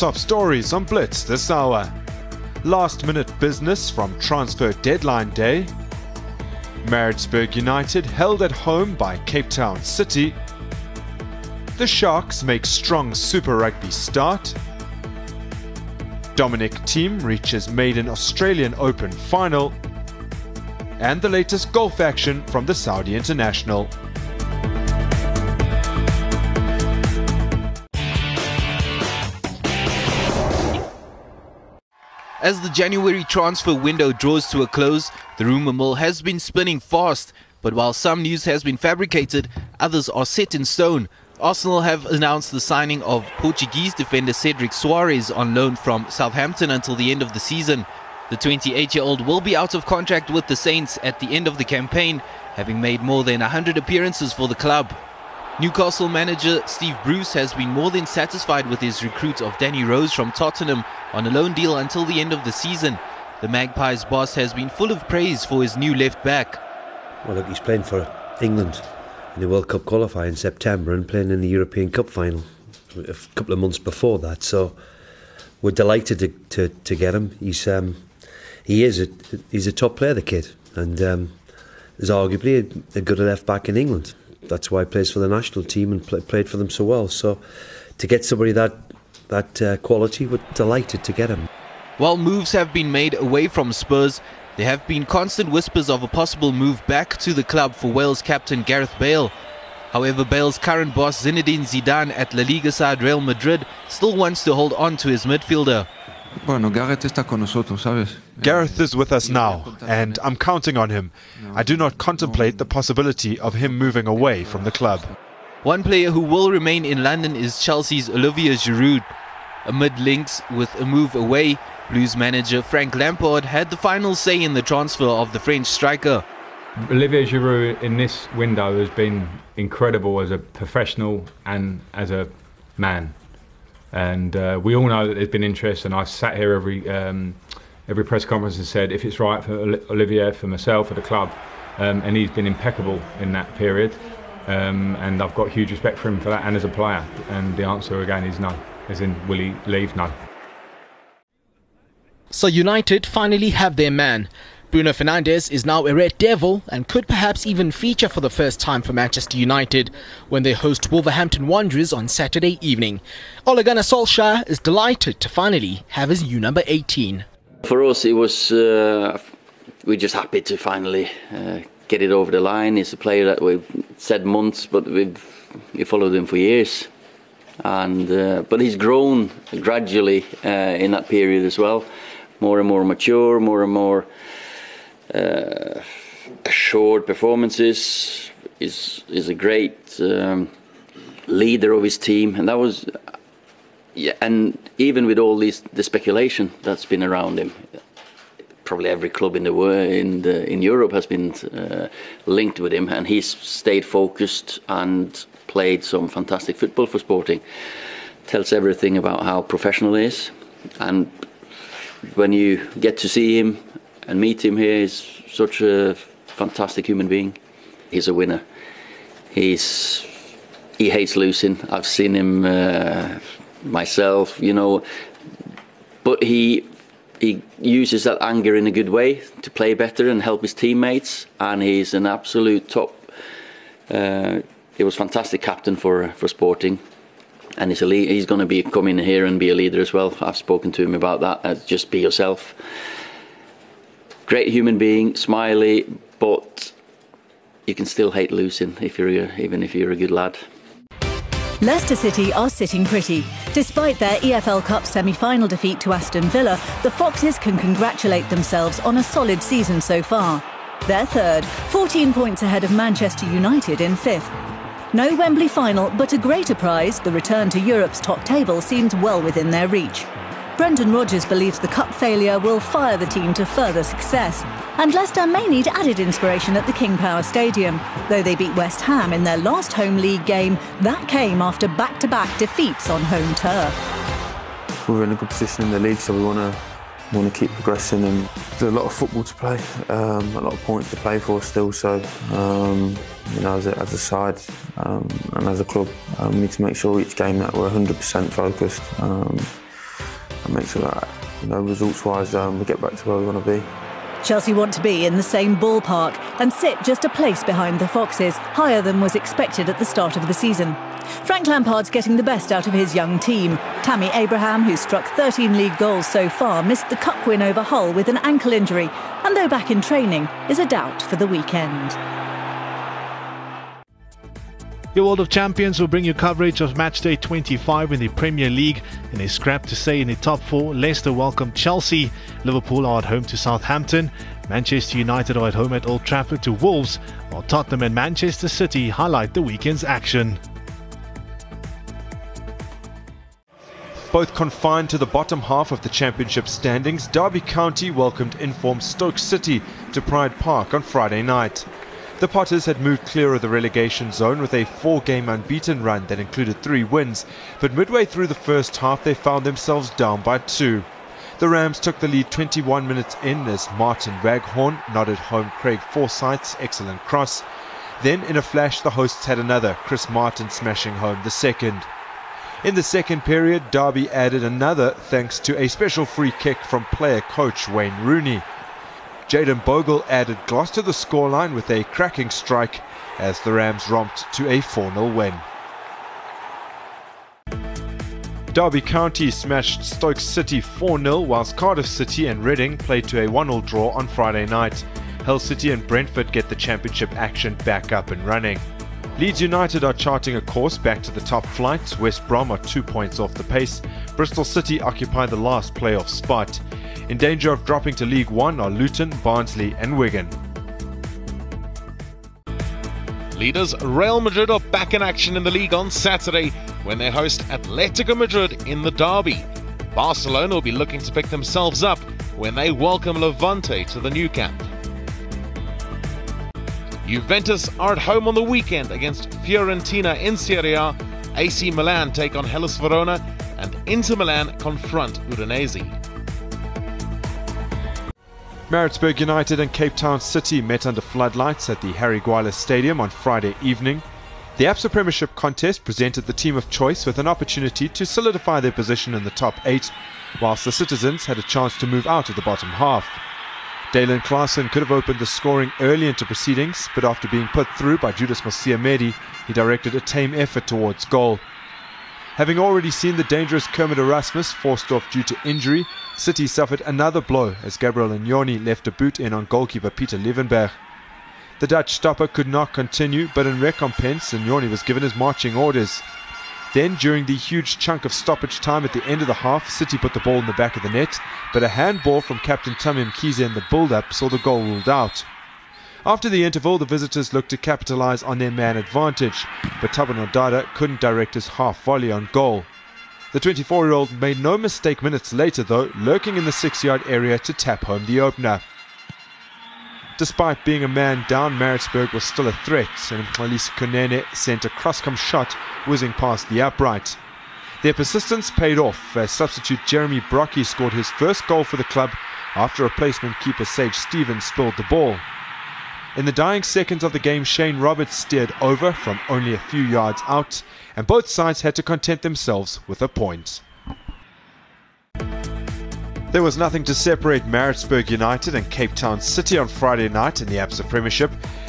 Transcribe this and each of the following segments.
Top stories on Blitz this hour. Last minute business from transfer deadline day. Maritzburg United held at home by Cape Town City. The Sharks make strong Super Rugby start. Dominic Thiem reaches maiden Australian Open final. And the latest golf action from the Saudi International. As the January transfer window draws to a close, the rumour mill has been spinning fast. But while some news has been fabricated, others are set in stone. Arsenal have announced the signing of Portuguese defender Cedric Soares on loan from Southampton until the end of the season. The 28 year old will be out of contract with the Saints at the end of the campaign, having made more than 100 appearances for the club. Newcastle manager Steve Bruce has been more than satisfied with his recruit of Danny Rose from Tottenham on a loan deal until the end of the season. The Magpies boss has been full of praise for his new left back. Well, look, he's playing for England in the World Cup qualifier in September and playing in the European Cup final a couple of months before that. So we're delighted to, to, to get him. He's um, he is a he's a top player, the kid, and um, is arguably a, a good left back in England that's why he plays for the national team and play, played for them so well. So to get somebody that that uh, quality, we're delighted to get him. While moves have been made away from Spurs, there have been constant whispers of a possible move back to the club for Wales captain Gareth Bale. However, Bale's current boss Zinedine Zidane at La Liga side Real Madrid still wants to hold on to his midfielder. Bueno, Gareth está con nosotros, ¿sabes? Gareth is with us now, and I'm counting on him. I do not contemplate the possibility of him moving away from the club. One player who will remain in London is Chelsea's Olivier Giroud. Amid links with a move away, Blues manager Frank Lampard had the final say in the transfer of the French striker. Olivier Giroud in this window has been incredible as a professional and as a man and uh, we all know that there's been interest. And I sat here every um, every press conference and said if it's right for Olivier, for myself, for the club, um, and he's been impeccable in that period. Um, and I've got huge respect for him for that and as a player. And the answer again is no, as in will he leave? No. So United finally have their man. Bruno Fernandes is now a Red Devil and could perhaps even feature for the first time for Manchester United when they host Wolverhampton Wanderers on Saturday evening. Ole Gunnar Solskjaer is delighted to finally have his new number 18. For us, it was uh, we're just happy to finally uh, get it over the line. He's a player that we've said months, but we've we followed him for years, and uh, but he's grown gradually uh, in that period as well, more and more mature, more and more uh, assured performances. Is is a great um, leader of his team, and that was yeah. And even with all these the speculation that's been around him, probably every club in the world in the, in Europe has been uh, linked with him, and he's stayed focused and played some fantastic football for Sporting. Tells everything about how professional he is, and when you get to see him and meet him here. He's such a fantastic human being. He's a winner. He's he hates losing. I've seen him uh, myself, you know, but he he uses that anger in a good way to play better and help his teammates. And he's an absolute top. Uh, he was fantastic captain for for Sporting, and he's a lead, he's going to be coming here and be a leader as well. I've spoken to him about that. Uh, just be yourself great human being, smiley, but you can still hate losing if you're a, even if you're a good lad. Leicester City are sitting pretty. Despite their EFL Cup semi-final defeat to Aston Villa, the Foxes can congratulate themselves on a solid season so far. They're third, 14 points ahead of Manchester United in fifth. No Wembley final, but a greater prize, the return to Europe's top table seems well within their reach. Brendan Rodgers believes the cup failure will fire the team to further success. And Leicester may need added inspiration at the King Power Stadium. Though they beat West Ham in their last home league game, that came after back to back defeats on home turf. We're in a good position in the league, so we want to want to keep progressing and there's a lot of football to play, um, a lot of points to play for still. So, um, you know, as a, as a side um, and as a club, um, we need to make sure each game that we're 100% focused. Um, make sure that you know results-wise um, we get back to where we want to be. Chelsea want to be in the same ballpark and sit just a place behind the Foxes, higher than was expected at the start of the season. Frank Lampard's getting the best out of his young team. Tammy Abraham, who struck 13 league goals so far, missed the cup win over Hull with an ankle injury, and though back in training, is a doubt for the weekend. Your World of Champions will bring you coverage of matchday 25 in the Premier League. In a scrap to say in the top four, Leicester welcome Chelsea, Liverpool are at home to Southampton, Manchester United are at home at Old Trafford to Wolves, while Tottenham and Manchester City highlight the weekend's action. Both confined to the bottom half of the championship standings, Derby County welcomed informed Stoke City to Pride Park on Friday night. The Potters had moved clear of the relegation zone with a four game unbeaten run that included three wins, but midway through the first half they found themselves down by two. The Rams took the lead 21 minutes in as Martin Waghorn nodded home Craig Forsyth's excellent cross. Then, in a flash, the hosts had another, Chris Martin smashing home the second. In the second period, Derby added another thanks to a special free kick from player coach Wayne Rooney. Jayden Bogle added gloss to the scoreline with a cracking strike as the Rams romped to a 4 0 win. Derby County smashed Stoke City 4 0, whilst Cardiff City and Reading played to a 1 0 draw on Friday night. Hull City and Brentford get the championship action back up and running. Leeds United are charting a course back to the top flight. West Brom are two points off the pace. Bristol City occupy the last playoff spot. In danger of dropping to League One are Luton, Barnsley, and Wigan. Leaders Real Madrid are back in action in the league on Saturday when they host Atletico Madrid in the derby. Barcelona will be looking to pick themselves up when they welcome Levante to the Nou Camp. Juventus are at home on the weekend against Fiorentina in Serie A. AC Milan take on Hellas Verona, and Inter Milan confront Udinese. Maritzburg United and Cape Town City met under floodlights at the Harry Gwala Stadium on Friday evening. The ABSA Premiership contest presented the team of choice with an opportunity to solidify their position in the top eight, whilst the citizens had a chance to move out of the bottom half. Daylon Claasen could have opened the scoring early into proceedings, but after being put through by Judas Moseamedi, he directed a tame effort towards goal. Having already seen the dangerous Kermit Erasmus forced off due to injury, City suffered another blow as Gabriel Nyoni left a boot in on goalkeeper Peter Leeuwenburgh. The Dutch stopper could not continue, but in recompense, Nyoni was given his marching orders. Then, during the huge chunk of stoppage time at the end of the half, City put the ball in the back of the net, but a handball from captain Thami Mkhize in the build-up saw the goal ruled out. After the interval, the visitors looked to capitalise on their man advantage, but Thabo Nodada couldn't direct his half volley on goal. The 24 year old made no mistake minutes later, though, lurking in the six yard area to tap home the opener. Despite being a man down, Maritzburg was still a threat, and Mxolisi Kunene sent a cross-come shot whizzing past the upright. Their persistence paid off as substitute Jeremy Brockie scored his first goal for the club after replacement keeper Sage Stevens spilled the ball. In the dying seconds of the game, Shane Roberts steered over from only a few yards out, and both sides had to content themselves with a point. There was nothing to separate Maritzburg United and Cape Town City on Friday night in the ABSA Premiership.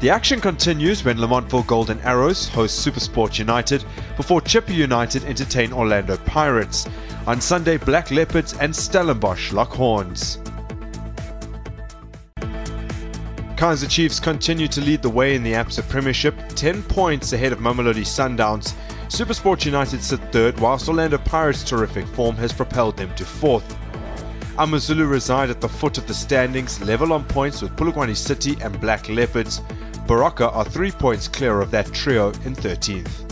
The action continues when Lamontville Golden Arrows host Supersport United before Chippa United entertain Orlando Pirates. On Sunday, Black Leopards and Stellenbosch lock horns. Kaizer Chiefs continue to lead the way in the ABSA Premiership, 10 points ahead of Mamelodi Sundowns. Supersport United sit third, whilst Orlando Pirates' terrific form has propelled them to fourth. Amazulu reside at the foot of the standings, level on points with Polokwane City and Black Leopards. Baroka are three points clear of that trio in 13th.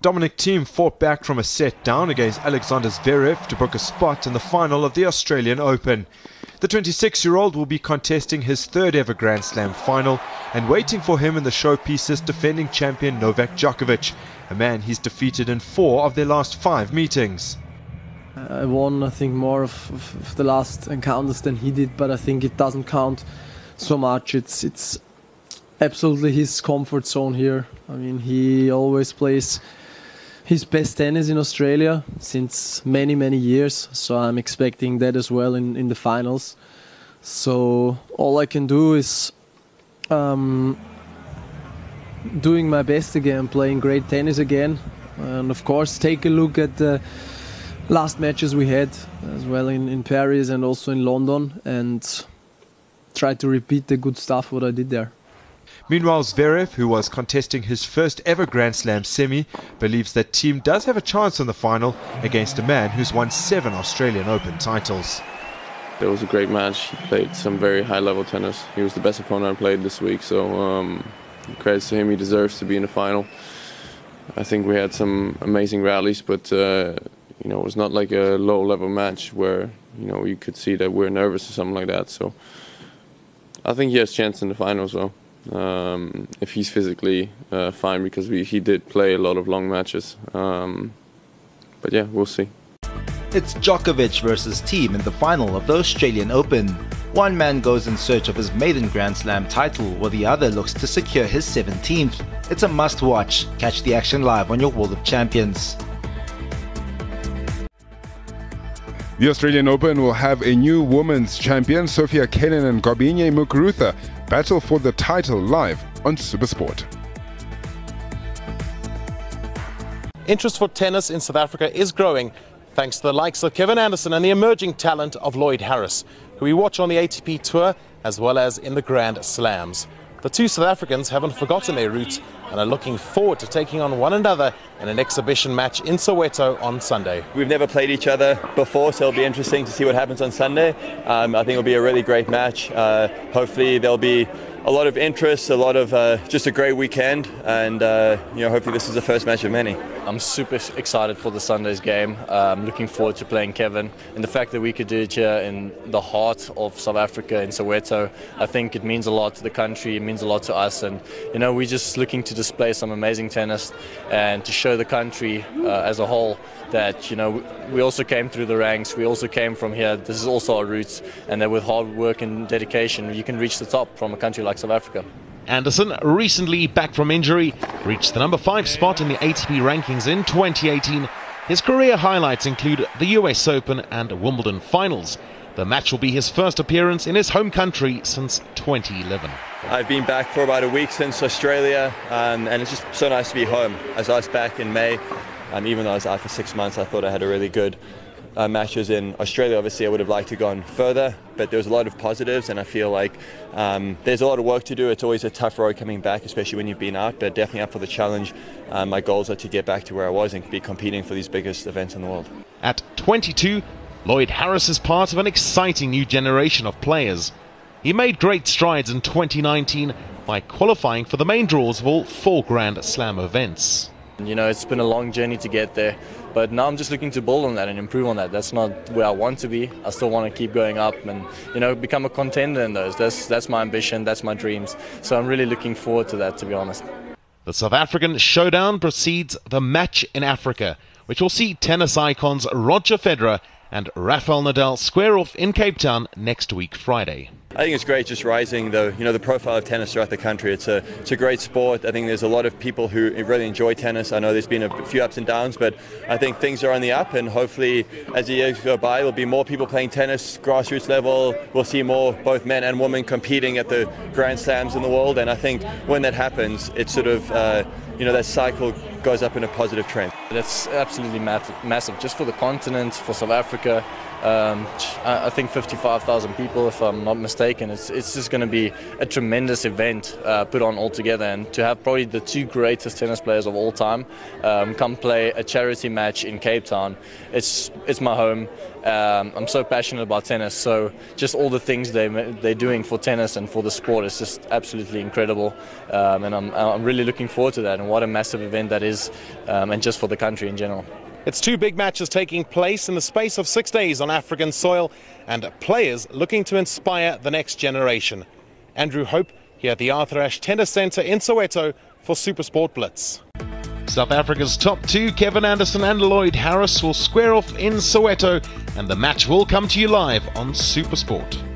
Dominic Thiem fought back from a set down against Alexander Zverev to book a spot in the final of the Australian Open. The 26 year old will be contesting his third ever Grand Slam final, and waiting for him in the showpiece is defending champion Novak Djokovic, a man he's defeated in four of their last five meetings. I won, I think, more of, of, of, the last encounters than he did, but I think it doesn't count so much. It's it's absolutely his comfort zone here. I mean, he always plays his best tennis in Australia since many, many years. So I'm expecting that as well in, in the finals. So all I can do is um, doing my best again, playing great tennis again, and of course take a look at the last matches we had as well in, in Paris and also in London and try to repeat the good stuff what I did there. Meanwhile, Zverev, who was contesting his first ever Grand Slam semi, believes that Thiem does have a chance in the final against a man who's won seven Australian Open titles. It was a great match. He played some very high level tennis. He was the best opponent I played this week, so um, to him. He deserves to be in the final. I think we had some amazing rallies, but uh, you know it was not like a low level match where you know you could see that we're nervous or something like that. So I think he has chance in the final as well um, if he's physically uh, fine because we, he did play a lot of long matches. Um, but yeah, we'll see. It's Djokovic versus Thiem in the final of the Australian Open. One man goes in search of his maiden Grand Slam title, while the other looks to secure his 17th. It's a must watch. Catch the action live on your World of Champions. The Australian Open will have a new women's champion, Sofia Kenin and Garbiñe Muguruza, battle for the title live on Supersport. Interest for tennis in South Africa is growing thanks to the likes of Kevin Anderson and the emerging talent of Lloyd Harris, who we watch on the ATP Tour as well as in the Grand Slams. The two South Africans haven't forgotten their roots and are looking forward to taking on one another in an exhibition match in Soweto on Sunday. We've never played each other before, so it'll be interesting to see what happens on Sunday. Um, I think it'll be a really great match. Uh, hopefully, there'll be a lot of interest, a lot of uh, just a great weekend, and uh, you know, hopefully this is the first match of many. I'm super excited for the Sunday's game. I'm um, looking forward to playing Kevin, and the fact that we could do it here in the heart of South Africa in Soweto, I think it means a lot to the country. It means a lot to us, and you know, we're just looking to display some amazing tennis and to show the country uh, as a whole that you know we also came through the ranks. We also came from here. This is also our roots, and that with hard work and dedication, you can reach the top from a country like South Africa. Anderson, recently back from injury, reached the number five spot in the ATP rankings in 2018. His career highlights include the US Open and Wimbledon finals. The match will be his first appearance in his home country since 2011. I've been back for about a week since Australia, um, and it's just so nice to be home. As I was back in May, um, even though I was out for six months, I thought I had a really good uh, matches in Australia. Obviously, I would have liked to gone further, but there was a lot of positives, and I feel like um, there's a lot of work to do. It's always a tough road coming back, especially when you've been out, but definitely up for the challenge. Um, my goals are to get back to where I was and be competing for these biggest events in the world. At 22, Lloyd Harris is part of an exciting new generation of players. He made great strides in 2019 by qualifying for the main draws of all four Grand Slam events. You know, it's been a long journey to get there, but now I'm just looking to build on that and improve on that. That's not where I want to be. I still want to keep going up and, you know, become a contender in those. That's, that's my ambition, that's my dreams. So I'm really looking forward to that, to be honest. The South African showdown precedes the match in Africa, which will see tennis icons Roger Federer and Rafael Nadal square off in Cape Town next week, Friday. I think it's great just rising the you know the profile of tennis throughout the country. It's a it's a great sport. I think there's a lot of people who really enjoy tennis. I know there's been a few ups and downs, but I think things are on the up. And hopefully, as the years go by, there'll be more people playing tennis grassroots level. We'll see more both men and women competing at the Grand Slams in the world. And I think when that happens, it's sort of uh, you know that cycle goes up in a positive trend. That's absolutely massive, just for the continent, for South Africa. Um, I think 55,000 people, if I'm not mistaken. It's, it's just going to be a tremendous event uh, put on all together, and to have probably the two greatest tennis players of all time um, come play a charity match in Cape Town. It's it's my home. Um, I'm so passionate about tennis, so just all the things they they're doing for tennis and for the sport is just absolutely incredible, um, and I'm I'm really looking forward to that. And what a massive event that is, um, and just for the country in general. It's two big matches taking place in the space of six days on African soil and players looking to inspire the next generation. Andrew Hope here at the Arthur Ashe Tennis Centre in Soweto for Supersport Blitz. South Africa's top two, Kevin Anderson and Lloyd Harris, will square off in Soweto, and the match will come to you live on Supersport.